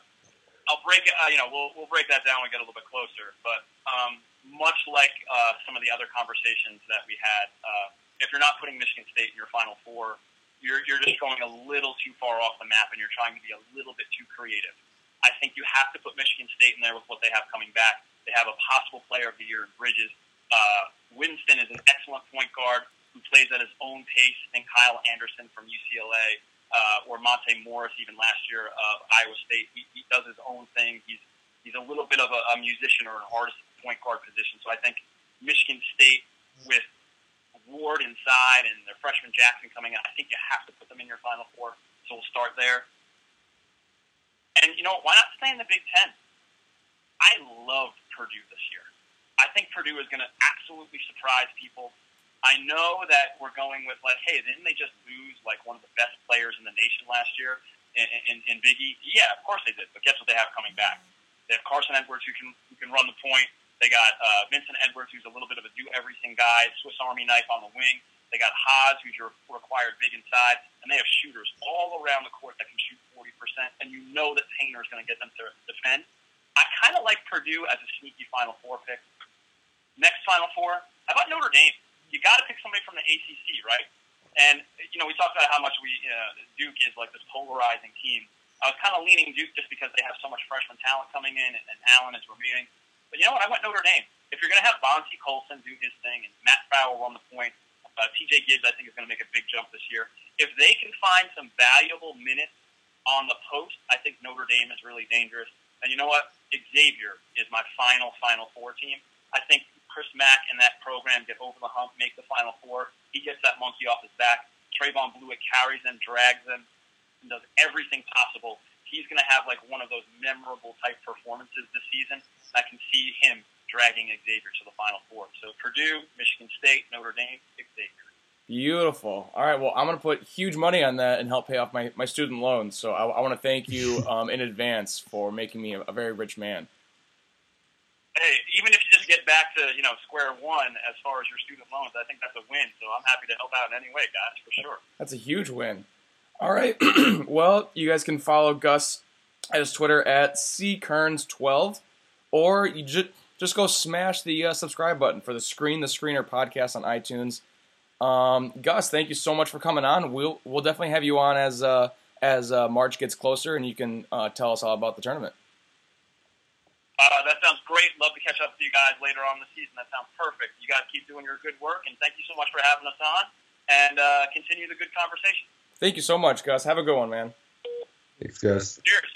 I'll break it. Uh, you know, we'll we'll break that down when we get a little bit closer. But um, much like uh, some of the other conversations that we had, uh, if you're not putting Michigan State in your Final Four, you're you're just going a little too far off the map, and you're trying to be a little bit too creative. I think you have to put Michigan State in there with what they have coming back. They have a possible Player of the Year in Bridges. Uh, Winston is an excellent point guard who plays at his own pace. I think Kyle Anderson from UCLA uh, or Monte Morris even last year of Iowa State. He, he does his own thing. He's he's a little bit of a, a musician or an artist at the point guard position. So I think Michigan State with Ward inside and their freshman Jackson coming in, I think you have to put them in your Final Four. So we'll start there. And you know, why not stay in the Big Ten? I love Purdue this year. I think Purdue is going to absolutely surprise people. I know that we're going with like, hey, didn't they just lose like one of the best players in the nation last year in, in, in Biggie? Yeah, of course they did. But guess what they have coming back? They have Carson Edwards who can who can run the point. They got uh, Vincent Edwards who's a little bit of a do everything guy, Swiss Army knife on the wing. They got Haas who's your required big inside, and they have shooters all around the court that can shoot 40%. And you know that Painter is going to get them to defend. I kind of like Purdue as a sneaky Final Four pick. Next Final Four, how about Notre Dame? You got to pick somebody from the ACC, right? And you know, we talked about how much we uh, Duke is like this polarizing team. I was kind of leaning Duke just because they have so much freshman talent coming in, and, and Allen is remaining. But you know what? I went Notre Dame. If you're going to have Bonzie Colson do his thing and Matt Farrell run the point, uh, TJ Gibbs I think is going to make a big jump this year. If they can find some valuable minutes on the post, I think Notre Dame is really dangerous. And you know what? Xavier is my final Final Four team. I think Chris Mack and that program get over the hump, make the Final Four. He gets that monkey off his back. Trevon Bluiett carries them, drags them, and does everything possible. He's going to have like one of those memorable type performances this season. I can see him dragging Xavier to the Final Four. So Purdue, Michigan State, Notre Dame, Xavier. Beautiful. All right. Well, I'm going to put huge money on that and help pay off my, my student loans. So I, I want to thank you um, in advance for making me a, a very rich man. Hey, even if you just get back to you know square one as far as your student loans, I think that's a win. So I'm happy to help out in any way, guys, for sure. That's a huge win. All right. well, you guys can follow Gus at his Twitter at ckerns12, or you just just go smash the uh, subscribe button for the Screen the Screener podcast on iTunes. Um, Gus, thank you so much for coming on. We'll we'll definitely have you on as uh, as uh, March gets closer, and you can uh, tell us all about the tournament. Uh, that sounds great. Love to catch up with you guys later on in the season. That sounds perfect. You guys keep doing your good work, and thank you so much for having us on. And uh, continue the good conversation. Thank you so much, Gus. Have a good one, man. Thanks, Gus. Cheers.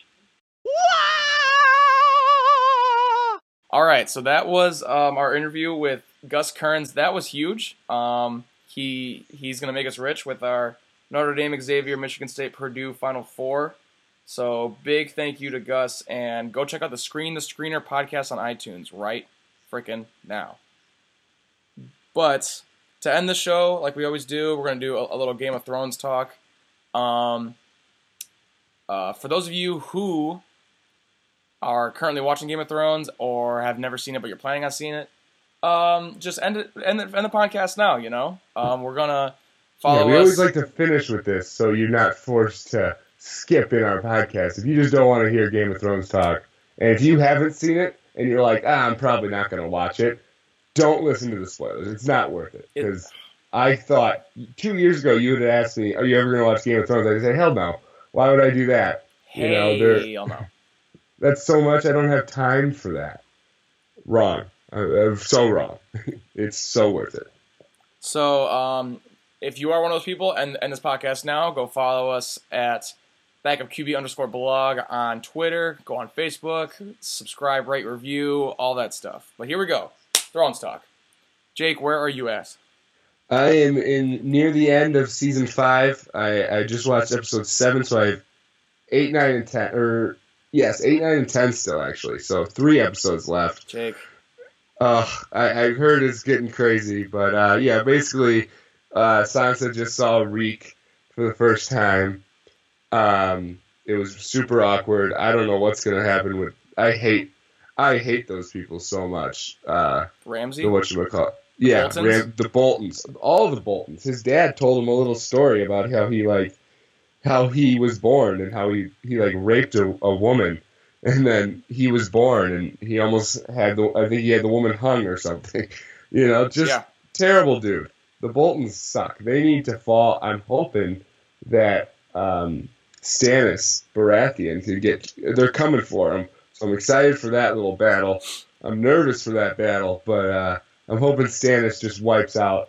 All right, so that was um, our interview with Gus Kearns. That was huge. Um, he he's gonna make us rich with our Notre Dame, Xavier, Michigan State, Purdue Final Four. So big thank you to Gus, and go check out the Screen the Screener podcast on iTunes right freaking now. But to end the show, like we always do, we're gonna do a, a little Game of Thrones talk. Um, uh, for those of you who are currently watching Game of Thrones or have never seen it but you're planning on seeing it, um, just end it, end the, end the podcast now. You know, um, we're gonna follow yeah, we us. always like to finish with this, so you're not forced to skip in our podcast. If you just don't want to hear Game of Thrones talk, and if you haven't seen it and you're like, ah, I'm probably not going to watch it, don't listen to the spoilers. It's not worth it because I thought two years ago you would have asked me, "Are you ever going to watch Game of Thrones?" I'd say, "Hell no! Why would I do that? you know, they're- no. That's so much. I don't have time for that." Wrong. I- I'm so wrong. it's so worth it. So, um, if you are one of those people and and this podcast now, go follow us at backupqb underscore blog on Twitter. Go on Facebook, subscribe, rate, review, all that stuff. But here we go. Thrones talk. Jake, where are you at? I am in near the end of season five. I, I just watched episode seven, so I have eight, nine, and ten, or Yes, eight, nine, and ten still actually. So three episodes left. Jake. Uh, I, I heard it's getting crazy, but uh, yeah, basically, uh, Sansa just saw Reek for the first time. Um, it was super awkward. I don't know what's gonna happen with. I hate, I hate those people so much. Uh, Ramsay. what you call? Yeah, Boltons? Ram, the Boltons, all the Boltons. His dad told him a little story about how he like, how he was born and how he he like raped a, a woman, and then he was born and he almost had the I think he had the woman hung or something. You know, just Yeah. terrible dude. The Boltons suck. They need to fall. I'm hoping that um, Stannis Baratheon can get. They're coming for him, so I'm excited for that little battle. I'm nervous for that battle, but uh, I'm hoping Stannis just wipes out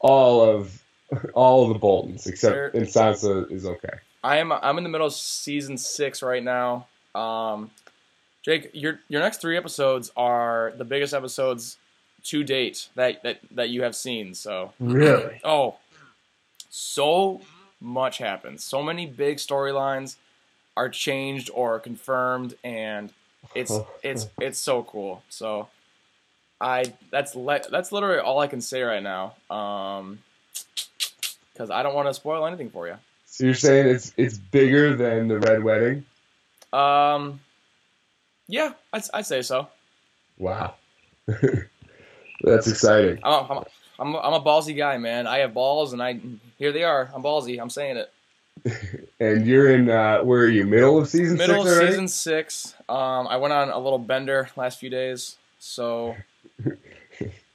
all of all of the Boltons except There- and Sansa is okay. I am. I'm in the middle of season six right now. Um, Jake, your your next three episodes are the biggest episodes to date that that that you have seen. So, Really? oh, so much happens. So many big storylines are changed or confirmed, and it's it's it's so cool. So, I that's le- that's literally all I can say right now. Um, because I don't want to spoil anything for you. So you're saying it's it's bigger than the Red Wedding? Um, yeah, I'd, I'd say so. Wow, that's exciting. I'm a, I'm, a, I'm, a, I'm a ballsy guy, man. I have balls, and I here they are. I'm ballsy. I'm saying it. And you're in uh, where are you? Middle of season Middle of six already? season six. Um, I went on a little bender last few days, so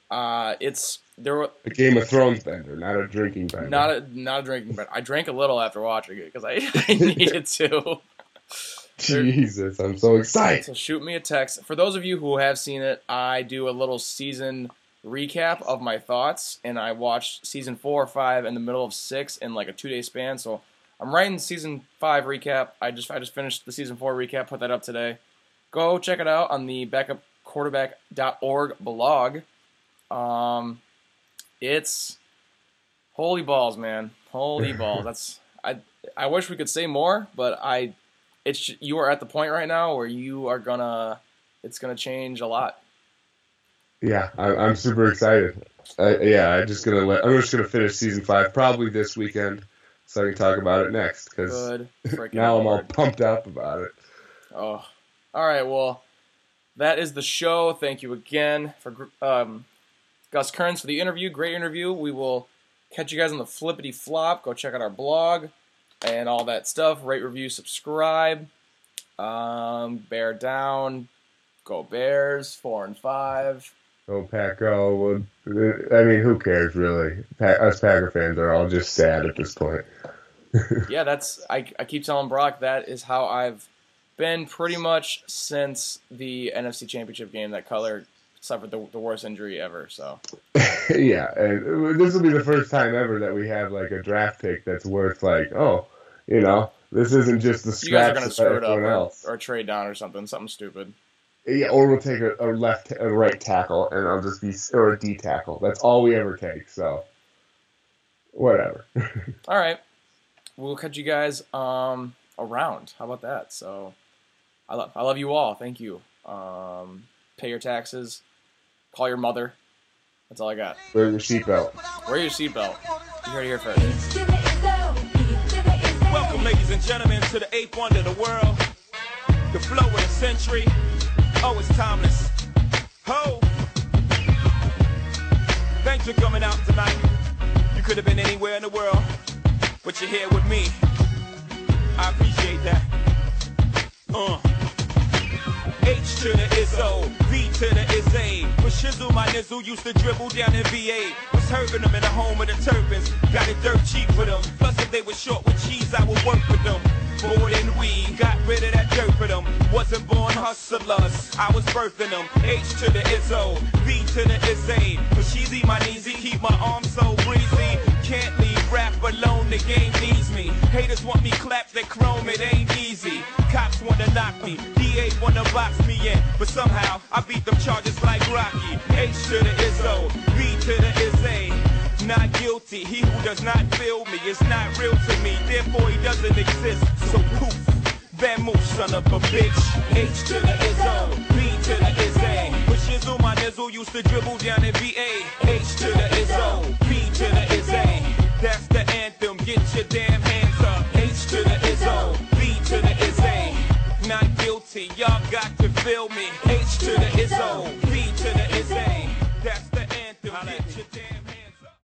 uh, it's there. were A Game of Thrones bender, not a drinking bender. Not a not a drinking bender. I drank a little after watching it because I, I needed to. Jesus, I'm so excited. So shoot me a text. For those of you who have seen it, I do a little season recap of my thoughts, and I watched season four or five in the middle of six in like a two day span. So I'm writing season five recap. I just I just finished the season four recap. Put that up today. Go check it out on the backupquarterback.org blog. Um, it's holy balls, man. Holy balls. That's I. I wish we could say more, but I it's you are at the point right now where you are gonna it's gonna change a lot. Yeah, I, I'm super excited. I, yeah, I'm just gonna let. I'm just gonna finish season five probably this weekend, so I can talk about it next. Because now I'm all pumped up about it. Oh, all right. Well, that is the show. Thank you again for um, Gus Kearns for the interview. Great interview. We will catch you guys on the flippity flop. Go check out our blog and all that stuff. Rate, review, subscribe. Um, bear down. Go Bears. Four and five. Oh, Paco. I mean, who cares really? Us Packer fans are all just sad at this point. yeah, that's I, I keep telling Brock that is how I've been pretty much since the NFC Championship game that Cutler suffered the, the worst injury ever. So yeah, and this will be the first time ever that we have like a draft pick that's worth like, oh, you know, this isn't just the you guys are gonna of screw it up or, or trade down or something, something stupid. Yeah, or we'll take a, a left, a right tackle, and I'll just be or a D tackle. That's all we ever take. So, whatever. All right, we'll catch you guys um around. How about that? So I love I love you all. Thank you. Um, pay your taxes. Call your mother. That's all I got. Wear your seatbelt. Wear your seatbelt. You heard it here first. Welcome, ladies and gentlemen, to the eighth wonder of the world. The flow of the century. Oh, it's timeless. Ho! Thanks for coming out tonight. You could have been anywhere in the world, but you're here with me. I appreciate that. Uh. H to the Izzo, V to the Izzy. But Shizzle, my nizzle, used to dribble down in VA. Was hurting them in the home of the Turbans. Got it dirt cheap for them. Plus, if they were short with cheese, I would work with them. More than we got rid of that dirt for them. Wasn't born hustlers, I was birthing them. H to the Izzo, V to the Izzy. But she's my kneesy, keep my arms so breezy. Can't leave rap alone, the game needs me. Haters want me clapped, they chrome, it ain't easy. Cops wanna knock me, DA wanna box me in, but somehow I beat them charges like Rocky. H to the Izzo, B to the Izzy. Not guilty, he who does not feel me is not real to me, therefore he doesn't exist. So poof, bad move, son of a bitch. H to the Izzo, B to the Izzy. With Shizzle, my nizzle used to dribble down in VA. H to the Izzo, B to the Izzy. That's the anthem, get your damn hand Y'all got to feel me. H to the is O, B to the is A.